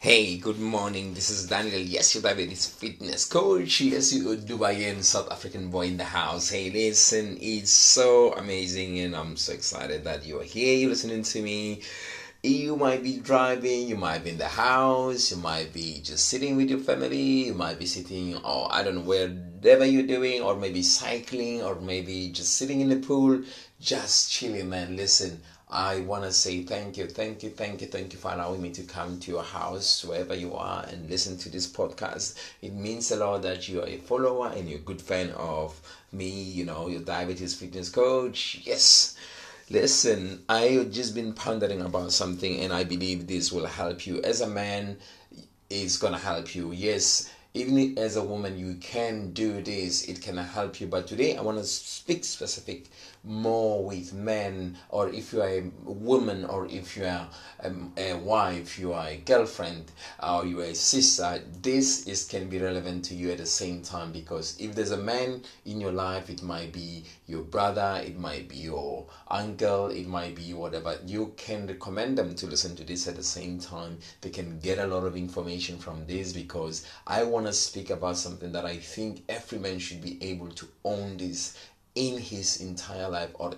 Hey, good morning. This is Daniel. Yes, your diabetes fitness coach. Yes, you Dubaian South African boy in the house. Hey, listen, it's so amazing, and I'm so excited that you are here. You're listening to me. You might be driving, you might be in the house, you might be just sitting with your family, you might be sitting, or I don't know, wherever you're doing, or maybe cycling, or maybe just sitting in the pool, just chilling, man. Listen, I want to say thank you, thank you, thank you, thank you for allowing me to come to your house, wherever you are, and listen to this podcast. It means a lot that you are a follower and you're a good fan of me, you know, your diabetes fitness coach. Yes. Listen, I've just been pondering about something, and I believe this will help you. As a man, it's gonna help you. Yes, even as a woman, you can do this. It can help you. But today, I want to speak specific more with men or if you are a woman or if you are a, a wife you are a girlfriend or you are a sister this is can be relevant to you at the same time because if there's a man in your life it might be your brother it might be your uncle it might be whatever you can recommend them to listen to this at the same time. They can get a lot of information from this because i want to speak about something that i think every man should be able to own this in his entire life or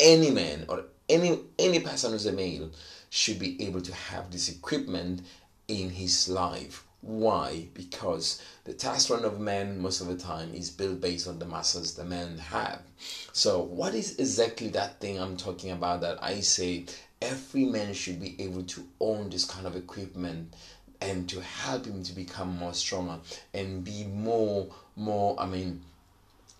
any man or any any person who's a male should be able to have this equipment in his life. Why? Because the testosterone of men most of the time is built based on the muscles the men have. So what is exactly that thing i'm talking about that i say every man should be able to own this kind of equipment and to help him to become more stronger and be more more i mean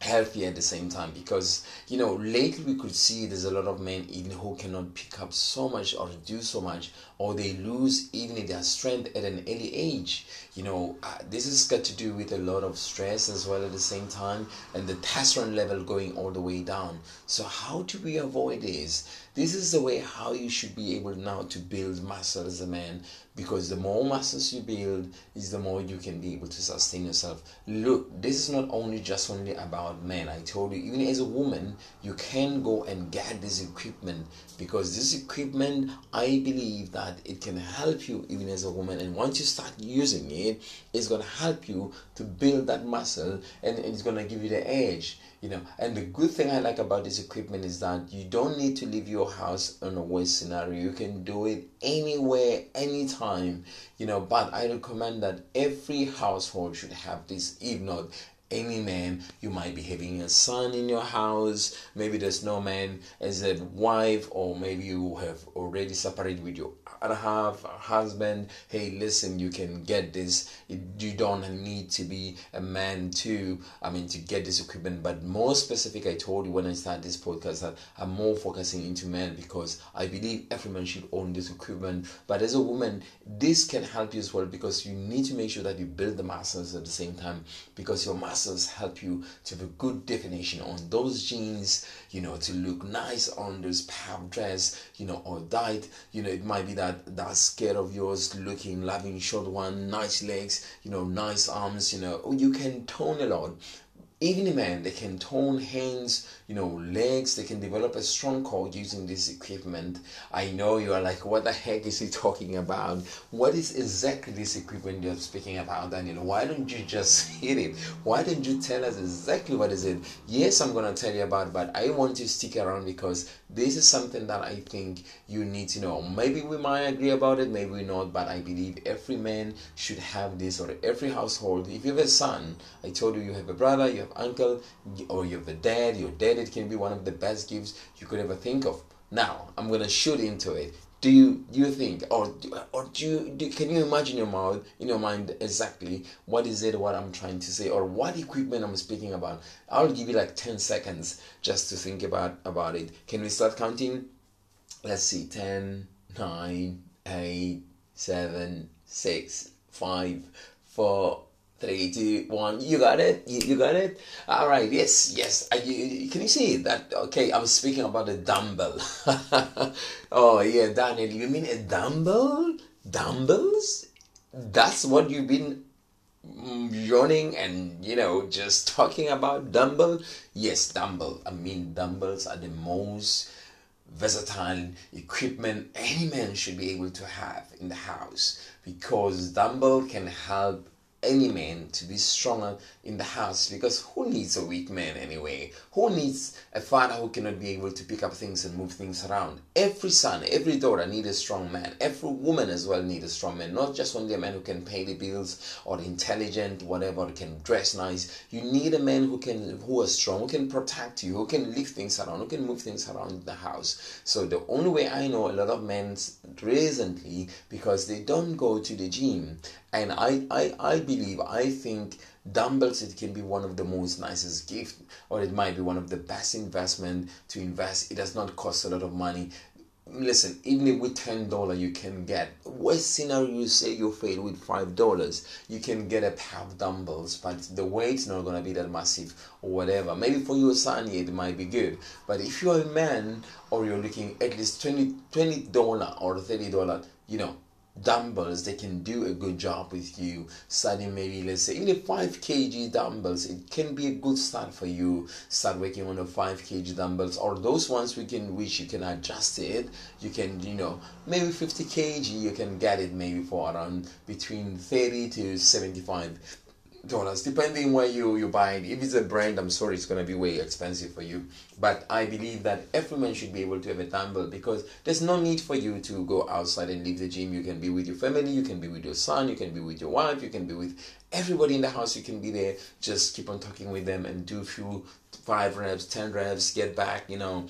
healthy at the same time because you know lately we could see there's a lot of men even who cannot pick up so much or do so much or they lose even their strength at an early age. You know uh, this has got to do with a lot of stress as well at the same time and the testosterone level going all the way down. So how do we avoid this this is the way how you should be able now to build muscle as a man because the more muscles you build is the more you can be able to sustain yourself. Look this is not only just only about men. I told you even as a woman you can go and get this equipment because this equipment i believe that it can help you even as a woman. And once you start using it it's going to help you to build that muscle and it's going to give you the edge you know. And the good thing i like about this equipment is that you don't need to leave your house in a worst scenario. You can do it anywhere anytime you know but i recommend that every household should have this. If not any man you might be having a son in your house. Maybe there's no man as a wife or maybe you have already separated with your other half husband. Hey listen you can get this. You don't need to be a man to i mean to get this equipment. But more specific i told you when i started this podcast that i'm more focusing into men because i believe every man should own this equipment. But as a woman this can help you as well because you need to make sure that you build the muscles at the same time because your muscles help you to have a good definition on those jeans you know to look nice on those pub dress you know or diet. You know it might be that that skirt of yours looking loving short one nice legs you know nice arms you know. Oh, you can tone a lot even a man they can tone hands you know legs they can develop a strong core using this equipment. I know you are like what the heck is he talking about? What is exactly this equipment you're speaking about daniel? Why don't you just hit it? Why don't you tell us exactly what is it? Yes i'm to tell you about but i want you to stick around because this is something that i think you need to know. Maybe we might agree about it maybe not but i believe every man should have this or every household. If you have a son i told you you have a brother you have uncle or you dad your dad it can be one of the best gifts you could ever think of. Now i'm gonna shoot into it. Do you you think or or do you do, can you imagine your mouth in your mind exactly what is it what i'm trying to say or what equipment i'm speaking about? I'll give you like 10 seconds just to think about about it. Can we start counting? Let's see. 10 9 8 7 6 5 4 Three, two, one. You got it. You, you got it. All right. Yes. Yes. Are you, can you see that? Okay. I was speaking about a dumbbell. oh yeah, Daniel. You mean a dumbbell? Dumbbells? That's what you've been mm, yawning and you know just talking about dumbbell. Yes, dumbbell. I mean dumbbells are the most versatile equipment any man should be able to have in the house because dumbbell can help any man to be stronger in the house because who needs a weak man anyway? Who needs a father who cannot be able to pick up things and move things around? Every son, every daughter need a strong man. Every woman as well need a strong man. Not just only a man who can pay the bills or intelligent, whatever, can dress nice. You need a man who can who is strong, who can protect you, who can lift things around, who can move things around the house. So the only way I know a lot of men recently because they don't go to the gym and I, I, I believe, I think dumbbells it can be one of the most nicest gift or it might be one of the best investment to invest. It does not cost a lot of money. Listen, even if with ten dollar you can get worst scenario you say you fail with five dollars, you can get a pair of dumbbells, but the weight's not gonna be that massive or whatever. Maybe for your son it might be good. But if you're a man or you're looking at least 20 dollar or thirty dollar, you know, dumbbells they can do a good job with you. Starting maybe let's say even 5 kg dumbbells it can be a good start for you. Start working on the 5 kg dumbbells or those ones we can which you can adjust it. You can you know maybe 50 kg you can get it maybe for around between 30 to 75 dollars depending where you you buy it if it's a brand i'm sorry it's going to be way expensive for you. But i believe that every man should be able to have a dumbbell because there's no need for you to go outside and leave the gym. You can be with your family you can be with your son you can be with your wife you can be with everybody in the house. You can be there. Just keep on talking with them and do a few five reps ten reps get back you know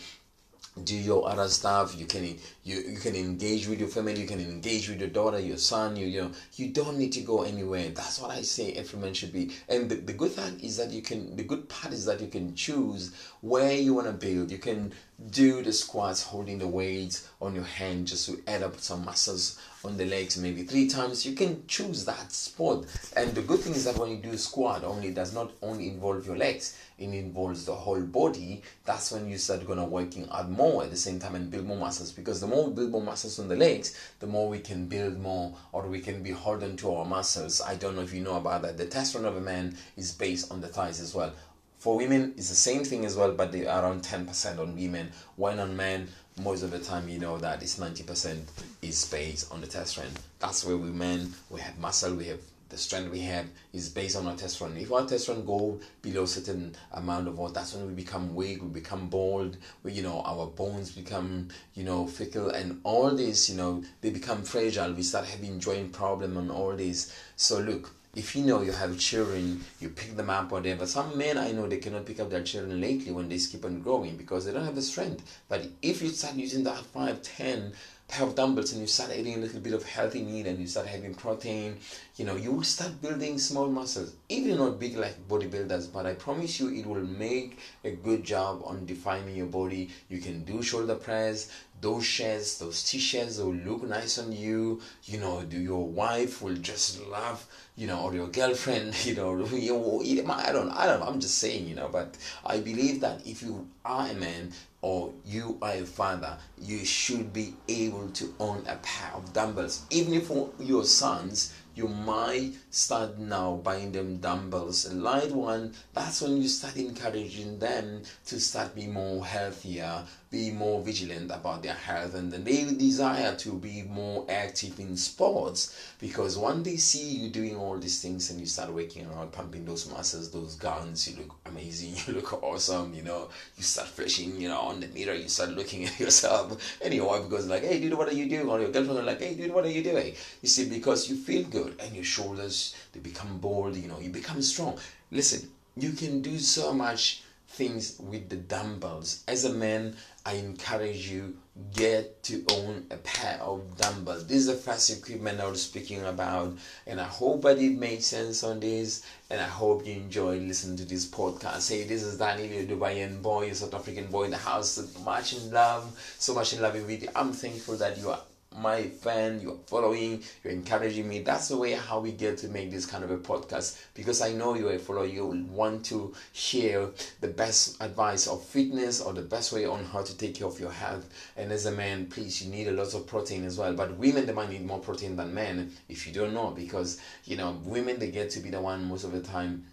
do your other stuff. You can you you can engage with your family. You can engage with your daughter your son you you know you don't need to go anywhere. That's what i say every man should be. And the, the good thing is that you can the good part is that you can choose where you want to build. You can do the squats holding the weights on your hand just to add up some muscles on the legs maybe three times. You can choose that sport. And the good thing is that when you do squat only does not only involve your legs it involves the whole body. That's when you start gonna working out more at the same time and build more muscles. Because the more we build more muscles on the legs the more we can build more or we can be holding to our muscles. I don't know if you know about that. The testosterone of a man is based on the thighs as well for women it's the same thing as well but they are around 10% on women when on men most of the time you know that it's 90% is based on the testosterone that's where we men we have muscle we have the strength we have is based on our testosterone. If our testosterone go below certain amount of what, that's when we become weak, we become bald, we, you know, our bones become, you know, fickle, and all this, you know, they become fragile. We start having joint problem and all this. So look, if you know you have children, you pick them up, whatever. Some men I know they cannot pick up their children lately when they keep on growing because they don't have the strength. But if you start using that 5, 10 pair of dumbbells and you start eating a little bit of healthy meat and you start having protein, you know, you will start building small muscles. Even not big like bodybuilders, but I promise you it will make a good job on defining your body. You can do shoulder press, those shirts, those t-shirts will look nice on you. You know, do your wife will just love, you know, or your girlfriend, you know, I don't, I don't I'm just saying, you know, but I believe that if you a man or you are a father, you should be able to own a pair of dumbbells. Even if your sons, you might start now buying them dumbbells a light one. That's when you start encouraging them to start be more healthier be more vigilant about their health and then they desire to be more active in sports. Because when they see you doing all these things and you start working around pumping those muscles those guns you look amazing you look awesome you know. You start flashing you know on the mirror you start looking at yourself. And your wife goes like hey dude what are you doing? Or your girlfriend like hey dude what are you doing? You see because you feel good and your shoulders they become bold you know you become strong listen you can do so much things with the dumbbells. As a man, I encourage you get to own a pair of dumbbells. This is the first equipment I was speaking about, and I hope I did make sense on this, and I hope you enjoyed listening to this podcast. Hey, this is Daniel, Dubayan boy, a South African boy in the house. So much in love, so much in love with you. I'm thankful that you are my fan, you're following, you're encouraging me. That's the way how we get to make this kind of a podcast because I know you're a follower. You want to share the best advice of fitness or the best way on how to take care of your health. And as a man, please, you need a lot of protein as well. But women, they might need more protein than men if you don't know because, you know, women, they get to be the one most of the time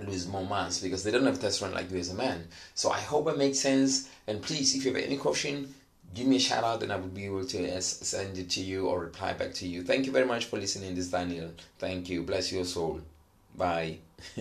lose more mass because they don't have testosterone like you as a man. So I hope it makes sense. And please, if you have any question, give me a shout out and I will be able to send it to you or reply back to you. Thank you very much for listening. This Daniel. Thank you. Bless your soul. Bye.